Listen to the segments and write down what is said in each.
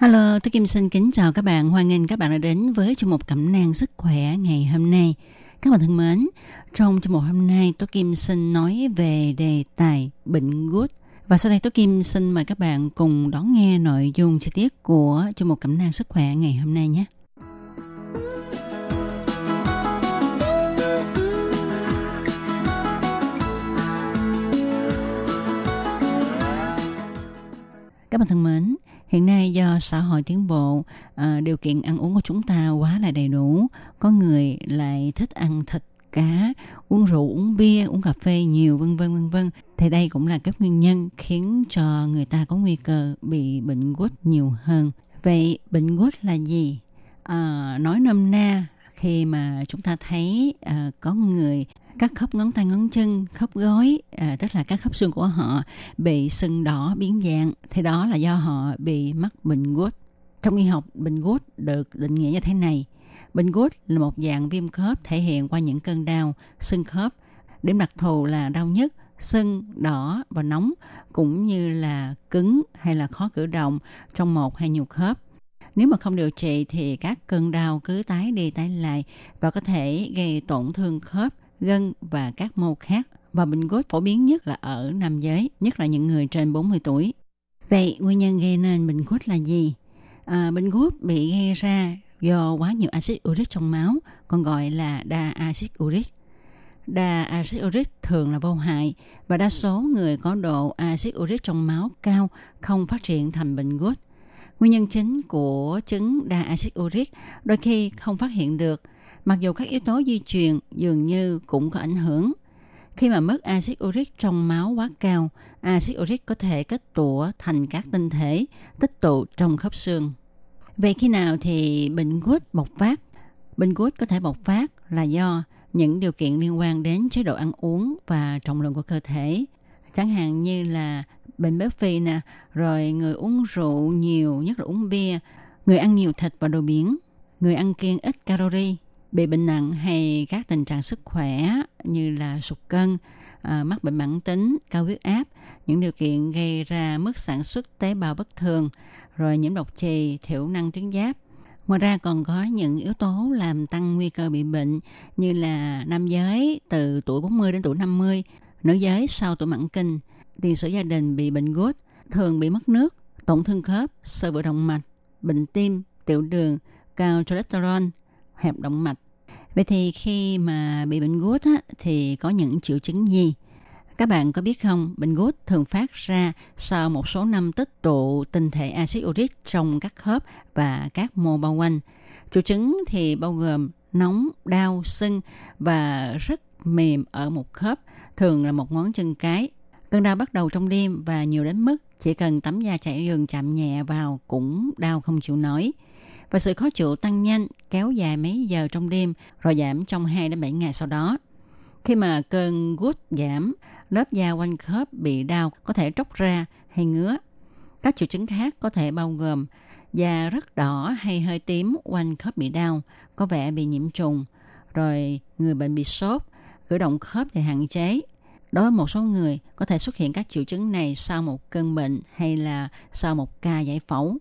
Hello, tôi Kim xin kính chào các bạn. Hoan nghênh các bạn đã đến với chương mục cẩm nang sức khỏe ngày hôm nay. Các bạn thân mến, trong chương mục hôm nay tôi Kim xin nói về đề tài bệnh gút. Và sau đây tôi Kim xin mời các bạn cùng đón nghe nội dung chi tiết của chương mục cẩm nang sức khỏe ngày hôm nay nhé. Các bạn thân mến, Hiện nay do xã hội tiến bộ, à, điều kiện ăn uống của chúng ta quá là đầy đủ. Có người lại thích ăn thịt cá, uống rượu, uống bia, uống cà phê nhiều vân vân vân vân. Thì đây cũng là các nguyên nhân khiến cho người ta có nguy cơ bị bệnh gút nhiều hơn. Vậy bệnh gút là gì? À, nói nôm na khi mà chúng ta thấy uh, có người cắt khớp ngón tay ngón chân khớp gối à, tức là các khớp xương của họ bị sưng đỏ biến dạng thì đó là do họ bị mắc bệnh gút. Trong y học bệnh gút được định nghĩa như thế này. Bệnh gút là một dạng viêm khớp thể hiện qua những cơn đau sưng khớp. Điểm đặc thù là đau nhức sưng đỏ và nóng cũng như là cứng hay là khó cử động trong một hay nhiều khớp nếu mà không điều trị thì các cơn đau cứ tái đi tái lại và có thể gây tổn thương khớp gân và các mô khác và bệnh gút phổ biến nhất là ở nam giới, nhất là những người trên 40 tuổi. Vậy nguyên nhân gây nên bệnh gút là gì? À, bệnh gút bị gây ra do quá nhiều axit uric trong máu, còn gọi là đa axit uric. Đa axit uric thường là vô hại và đa số người có độ axit uric trong máu cao không phát triển thành bệnh gút. Nguyên nhân chính của chứng đa axit uric đôi khi không phát hiện được – Mặc dù các yếu tố di truyền dường như cũng có ảnh hưởng. Khi mà mức axit uric trong máu quá cao, axit uric có thể kết tủa thành các tinh thể tích tụ trong khớp xương. Vậy khi nào thì bệnh gút bộc phát? Bệnh gút có thể bộc phát là do những điều kiện liên quan đến chế độ ăn uống và trọng lượng của cơ thể. Chẳng hạn như là bệnh béo phì nè, rồi người uống rượu nhiều, nhất là uống bia, người ăn nhiều thịt và đồ biển, người ăn kiêng ít calorie, bị bệnh nặng hay các tình trạng sức khỏe như là sụt cân, à, mắc bệnh mãn tính, cao huyết áp, những điều kiện gây ra mức sản xuất tế bào bất thường, rồi nhiễm độc trì, thiểu năng tuyến giáp. Ngoài ra còn có những yếu tố làm tăng nguy cơ bị bệnh như là nam giới từ tuổi 40 đến tuổi 50, nữ giới sau tuổi mãn kinh, tiền sử gia đình bị bệnh gút, thường bị mất nước, tổn thương khớp, sơ vữa động mạch, bệnh tim, tiểu đường, cao cholesterol, hẹp động mạch. Vậy thì khi mà bị bệnh gút á, thì có những triệu chứng gì? Các bạn có biết không, bệnh gút thường phát ra sau một số năm tích tụ tinh thể axit uric trong các khớp và các mô bao quanh. Triệu chứng thì bao gồm nóng, đau, sưng và rất mềm ở một khớp, thường là một ngón chân cái. Cơn đau bắt đầu trong đêm và nhiều đến mức chỉ cần tấm da chảy giường chạm nhẹ vào cũng đau không chịu nổi và sự khó chịu tăng nhanh kéo dài mấy giờ trong đêm rồi giảm trong 2 đến 7 ngày sau đó. Khi mà cơn gút giảm, lớp da quanh khớp bị đau có thể tróc ra hay ngứa. Các triệu chứng khác có thể bao gồm da rất đỏ hay hơi tím quanh khớp bị đau, có vẻ bị nhiễm trùng, rồi người bệnh bị sốt, cử động khớp thì hạn chế. Đối với một số người có thể xuất hiện các triệu chứng này sau một cơn bệnh hay là sau một ca giải phẫu.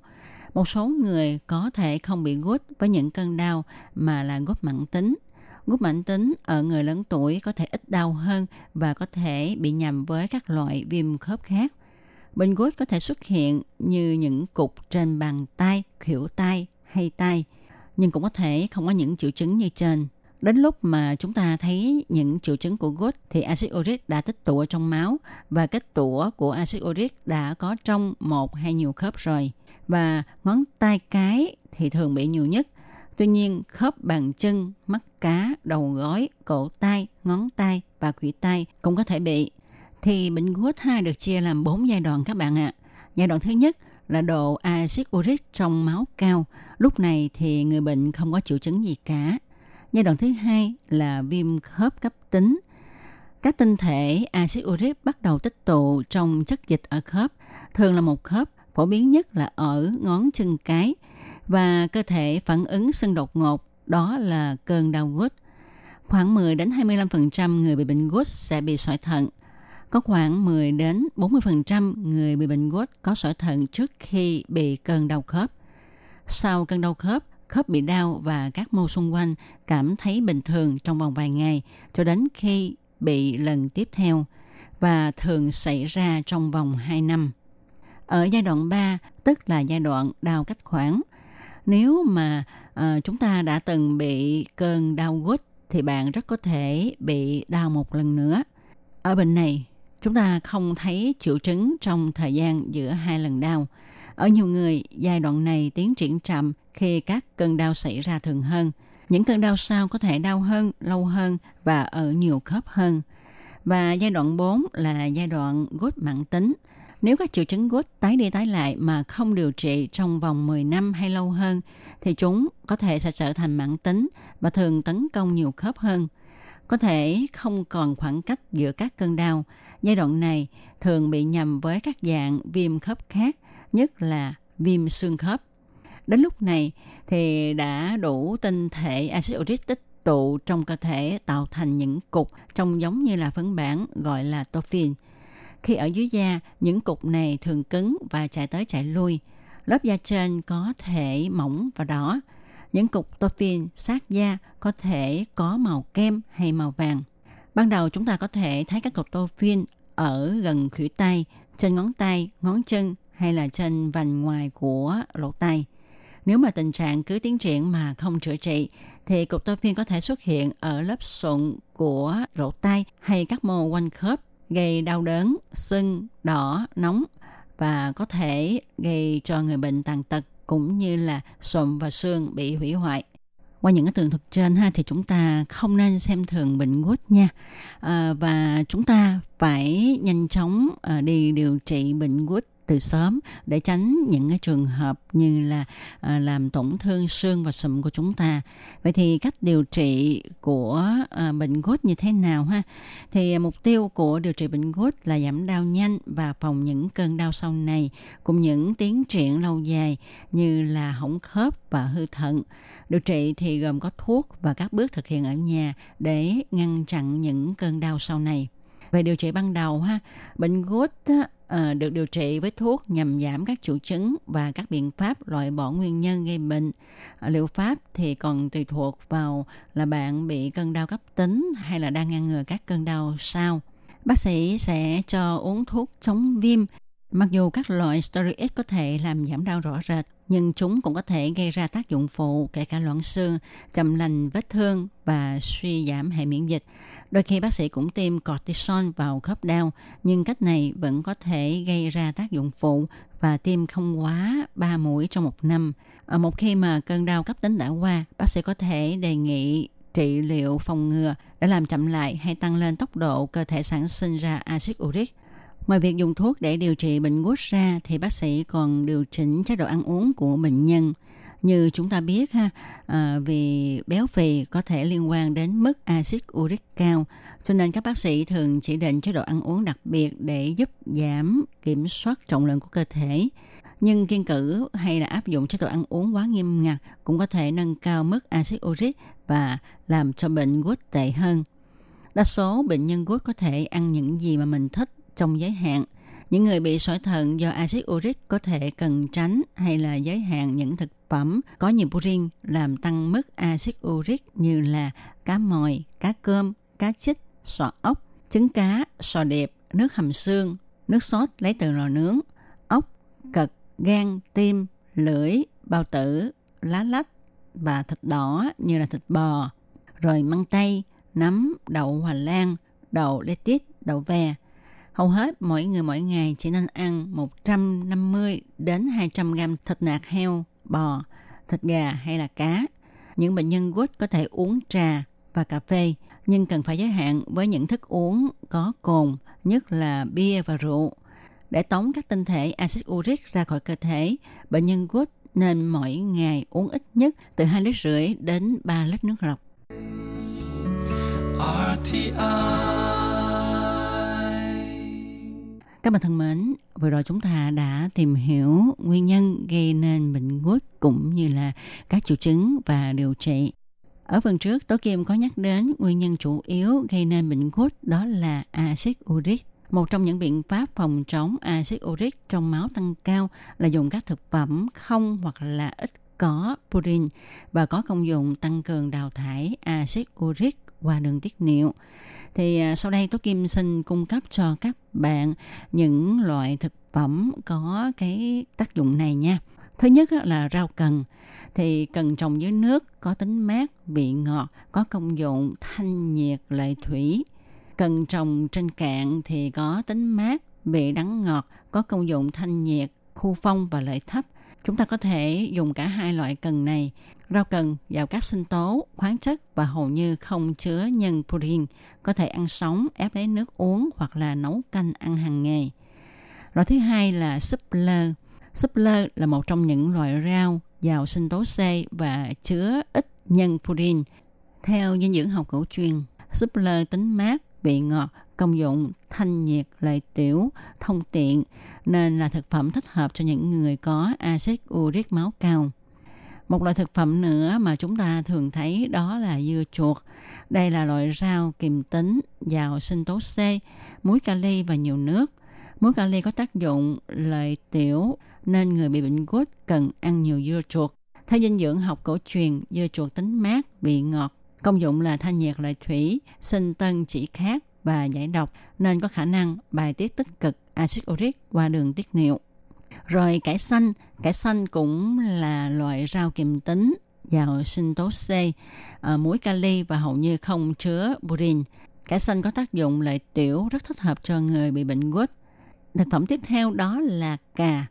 Một số người có thể không bị gút với những cơn đau mà là gút mãn tính. Gút mãn tính ở người lớn tuổi có thể ít đau hơn và có thể bị nhầm với các loại viêm khớp khác. Bệnh gút có thể xuất hiện như những cục trên bàn tay, khuỷu tay hay tay, nhưng cũng có thể không có những triệu chứng như trên. Đến lúc mà chúng ta thấy những triệu chứng của gút thì axit uric đã tích tụ trong máu và kết tủa của axit uric đã có trong một hay nhiều khớp rồi và ngón tay cái thì thường bị nhiều nhất. Tuy nhiên, khớp bàn chân, mắt cá, đầu gối, cổ tay, ngón tay và khuỷu tay cũng có thể bị. Thì bệnh gút 2 được chia làm 4 giai đoạn các bạn ạ. À. Giai đoạn thứ nhất là độ axit uric trong máu cao. Lúc này thì người bệnh không có triệu chứng gì cả. Giai đoạn thứ hai là viêm khớp cấp tính. Các tinh thể axit uric bắt đầu tích tụ trong chất dịch ở khớp, thường là một khớp, phổ biến nhất là ở ngón chân cái và cơ thể phản ứng sưng đột ngột, đó là cơn đau gút. Khoảng 10 đến 25% người bị bệnh gút sẽ bị sỏi thận. Có khoảng 10 đến 40% người bị bệnh gút có sỏi thận trước khi bị cơn đau khớp. Sau cơn đau khớp, khớp bị đau và các mô xung quanh cảm thấy bình thường trong vòng vài ngày cho đến khi bị lần tiếp theo và thường xảy ra trong vòng 2 năm. Ở giai đoạn 3, tức là giai đoạn đau cách khoảng, nếu mà uh, chúng ta đã từng bị cơn đau gút thì bạn rất có thể bị đau một lần nữa. Ở bệnh này, chúng ta không thấy triệu chứng trong thời gian giữa hai lần đau. Ở nhiều người, giai đoạn này tiến triển chậm khi các cơn đau xảy ra thường hơn. Những cơn đau sau có thể đau hơn, lâu hơn và ở nhiều khớp hơn. Và giai đoạn 4 là giai đoạn gút mạng tính. Nếu các triệu chứng gút tái đi tái lại mà không điều trị trong vòng 10 năm hay lâu hơn, thì chúng có thể sẽ trở thành mãn tính và thường tấn công nhiều khớp hơn. Có thể không còn khoảng cách giữa các cơn đau. Giai đoạn này thường bị nhầm với các dạng viêm khớp khác, nhất là viêm xương khớp. Đến lúc này thì đã đủ tinh thể axit uric tích tụ trong cơ thể tạo thành những cục trông giống như là phấn bản gọi là tophin. Khi ở dưới da, những cục này thường cứng và chạy tới chạy lui. Lớp da trên có thể mỏng và đỏ. Những cục tophin sát da có thể có màu kem hay màu vàng. Ban đầu chúng ta có thể thấy các cục tophin ở gần khuỷu tay, trên ngón tay, ngón chân hay là trên vành ngoài của lỗ tai. Nếu mà tình trạng cứ tiến triển mà không chữa trị, thì cục tophin có thể xuất hiện ở lớp sụn của lỗ tai hay các mô quanh khớp, gây đau đớn, sưng, đỏ, nóng và có thể gây cho người bệnh tàn tật cũng như là sụn và xương bị hủy hoại. Qua những cái tường thuật trên ha thì chúng ta không nên xem thường bệnh gút nha. À, và chúng ta phải nhanh chóng à, đi điều trị bệnh gút từ sớm để tránh những cái trường hợp như là à, làm tổn thương xương và sụn của chúng ta. Vậy thì cách điều trị của à, bệnh gút như thế nào ha? Thì mục tiêu của điều trị bệnh gút là giảm đau nhanh và phòng những cơn đau sau này cùng những tiến triển lâu dài như là hỏng khớp và hư thận. Điều trị thì gồm có thuốc và các bước thực hiện ở nhà để ngăn chặn những cơn đau sau này về điều trị ban đầu ha bệnh gút à, được điều trị với thuốc nhằm giảm các triệu chứng và các biện pháp loại bỏ nguyên nhân gây bệnh. À, liệu pháp thì còn tùy thuộc vào là bạn bị cơn đau cấp tính hay là đang ngăn ngừa các cơn đau sau. Bác sĩ sẽ cho uống thuốc chống viêm Mặc dù các loại steroid có thể làm giảm đau rõ rệt, nhưng chúng cũng có thể gây ra tác dụng phụ kể cả loãng xương, chậm lành vết thương và suy giảm hệ miễn dịch. Đôi khi bác sĩ cũng tiêm cortisone vào khớp đau, nhưng cách này vẫn có thể gây ra tác dụng phụ và tiêm không quá 3 mũi trong một năm. Ở một khi mà cơn đau cấp tính đã qua, bác sĩ có thể đề nghị trị liệu phòng ngừa để làm chậm lại hay tăng lên tốc độ cơ thể sản sinh ra axit uric. Ngoài việc dùng thuốc để điều trị bệnh gút ra thì bác sĩ còn điều chỉnh chế độ ăn uống của bệnh nhân. Như chúng ta biết ha, à, vì béo phì có thể liên quan đến mức axit uric cao, cho nên các bác sĩ thường chỉ định chế độ ăn uống đặc biệt để giúp giảm kiểm soát trọng lượng của cơ thể. Nhưng kiên cử hay là áp dụng chế độ ăn uống quá nghiêm ngặt cũng có thể nâng cao mức axit uric và làm cho bệnh gút tệ hơn. Đa số bệnh nhân gút có thể ăn những gì mà mình thích trong giới hạn. Những người bị sỏi thận do axit uric có thể cần tránh hay là giới hạn những thực phẩm có nhiều purin làm tăng mức axit uric như là cá mòi, cá cơm, cá chích, sọ ốc, trứng cá, sò đẹp, nước hầm xương, nước sốt lấy từ lò nướng, ốc, cật, gan, tim, lưỡi, bao tử, lá lách và thịt đỏ như là thịt bò, rồi măng tây, nấm, đậu hòa lan, đậu lê tiết, đậu ve – Hầu hết mỗi người mỗi ngày chỉ nên ăn 150 đến 200 gram thịt nạc heo, bò, thịt gà hay là cá. Những bệnh nhân gút có thể uống trà và cà phê, nhưng cần phải giới hạn với những thức uống có cồn, nhất là bia và rượu. Để tống các tinh thể axit uric ra khỏi cơ thể, bệnh nhân gút nên mỗi ngày uống ít nhất từ 2 lít rưỡi đến 3 lít nước lọc. RTI các bạn thân mến, vừa rồi chúng ta đã tìm hiểu nguyên nhân gây nên bệnh gút cũng như là các triệu chứng và điều trị. Ở phần trước, Tố Kim có nhắc đến nguyên nhân chủ yếu gây nên bệnh gút đó là axit uric. Một trong những biện pháp phòng chống axit uric trong máu tăng cao là dùng các thực phẩm không hoặc là ít có purin và có công dụng tăng cường đào thải axit uric qua đường tiết niệu. Thì à, sau đây Tố Kim xin cung cấp cho các bạn những loại thực phẩm có cái tác dụng này nha. Thứ nhất là rau cần. Thì cần trồng dưới nước có tính mát, vị ngọt, có công dụng thanh nhiệt lợi thủy. Cần trồng trên cạn thì có tính mát, vị đắng ngọt, có công dụng thanh nhiệt, khu phong và lợi thấp. Chúng ta có thể dùng cả hai loại cần này. Rau cần giàu các sinh tố, khoáng chất và hầu như không chứa nhân protein, có thể ăn sống, ép lấy nước uống hoặc là nấu canh ăn hàng ngày. Loại thứ hai là súp lơ. Súp lơ là một trong những loại rau giàu sinh tố C và chứa ít nhân protein. Theo dinh dưỡng học cổ truyền, súp lơ tính mát, vị ngọt, công dụng thanh nhiệt, lợi tiểu, thông tiện nên là thực phẩm thích hợp cho những người có axit uric máu cao. Một loại thực phẩm nữa mà chúng ta thường thấy đó là dưa chuột. Đây là loại rau kiềm tính, giàu sinh tố C, muối kali và nhiều nước. Muối kali có tác dụng lợi tiểu nên người bị bệnh gút cần ăn nhiều dưa chuột. Theo dinh dưỡng học cổ truyền, dưa chuột tính mát, vị ngọt, công dụng là thanh nhiệt lợi thủy, sinh tân chỉ khát và giải độc nên có khả năng bài tiết tích cực axit uric qua đường tiết niệu. Rồi cải xanh, cải xanh cũng là loại rau kiềm tính giàu sinh tố C, ờ, muối kali và hầu như không chứa purin. Cải xanh có tác dụng lợi tiểu rất thích hợp cho người bị bệnh gút. Thực phẩm tiếp theo đó là cà,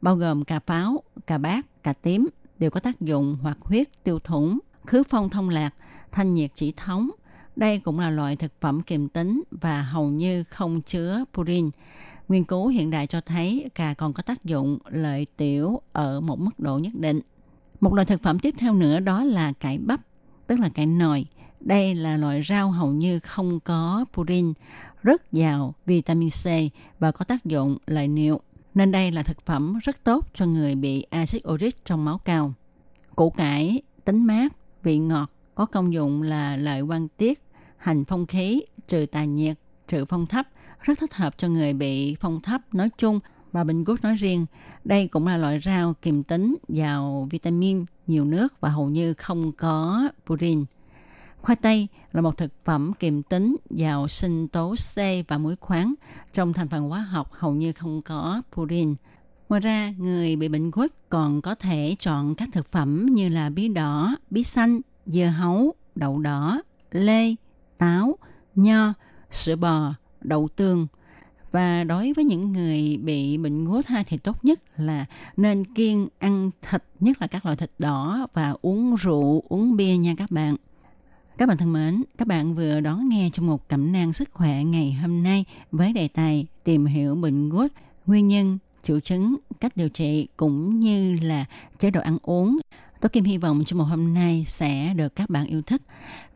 bao gồm cà pháo, cà bát, cà tím đều có tác dụng hoạt huyết tiêu thủng, khứ phong thông lạc, thanh nhiệt chỉ thống. Đây cũng là loại thực phẩm kiềm tính và hầu như không chứa purin. Nghiên cứu hiện đại cho thấy cà còn có tác dụng lợi tiểu ở một mức độ nhất định. Một loại thực phẩm tiếp theo nữa đó là cải bắp, tức là cải nồi. Đây là loại rau hầu như không có purin, rất giàu vitamin C và có tác dụng lợi niệu. Nên đây là thực phẩm rất tốt cho người bị axit uric trong máu cao. Củ cải, tính mát, vị ngọt, có công dụng là lợi quan tiết, hành phong khí, trừ tà nhiệt, trừ phong thấp, rất thích hợp cho người bị phong thấp nói chung và bệnh gút nói riêng. Đây cũng là loại rau kiềm tính, giàu vitamin, nhiều nước và hầu như không có purin. Khoai tây là một thực phẩm kiềm tính, giàu sinh tố C và muối khoáng. Trong thành phần hóa học hầu như không có purin. Ngoài ra, người bị bệnh gút còn có thể chọn các thực phẩm như là bí đỏ, bí xanh, dưa hấu, đậu đỏ, lê, táo, nho, sữa bò, đậu tương. Và đối với những người bị bệnh gút ha thì tốt nhất là nên kiêng ăn thịt, nhất là các loại thịt đỏ và uống rượu, uống bia nha các bạn. Các bạn thân mến, các bạn vừa đón nghe trong một cẩm nang sức khỏe ngày hôm nay với đề tài tìm hiểu bệnh gút, nguyên nhân, triệu chứng, cách điều trị cũng như là chế độ ăn uống. Tôi Kim hy vọng trong một hôm nay sẽ được các bạn yêu thích.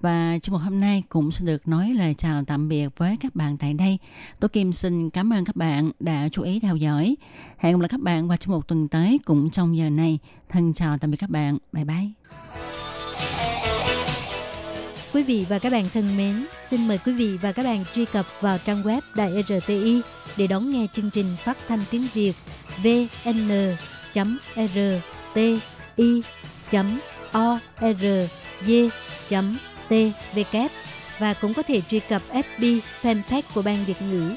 Và trong một hôm nay cũng xin được nói lời chào tạm biệt với các bạn tại đây. Tôi Kim xin cảm ơn các bạn đã chú ý theo dõi. Hẹn gặp lại các bạn vào trong một tuần tới cũng trong giờ này. Thân chào tạm biệt các bạn. Bye bye. Quý vị và các bạn thân mến, xin mời quý vị và các bạn truy cập vào trang web Đài RTI để đón nghe chương trình phát thanh tiếng Việt org.tvk và cũng có thể truy cập FB fanpage của Ban Việt ngữ.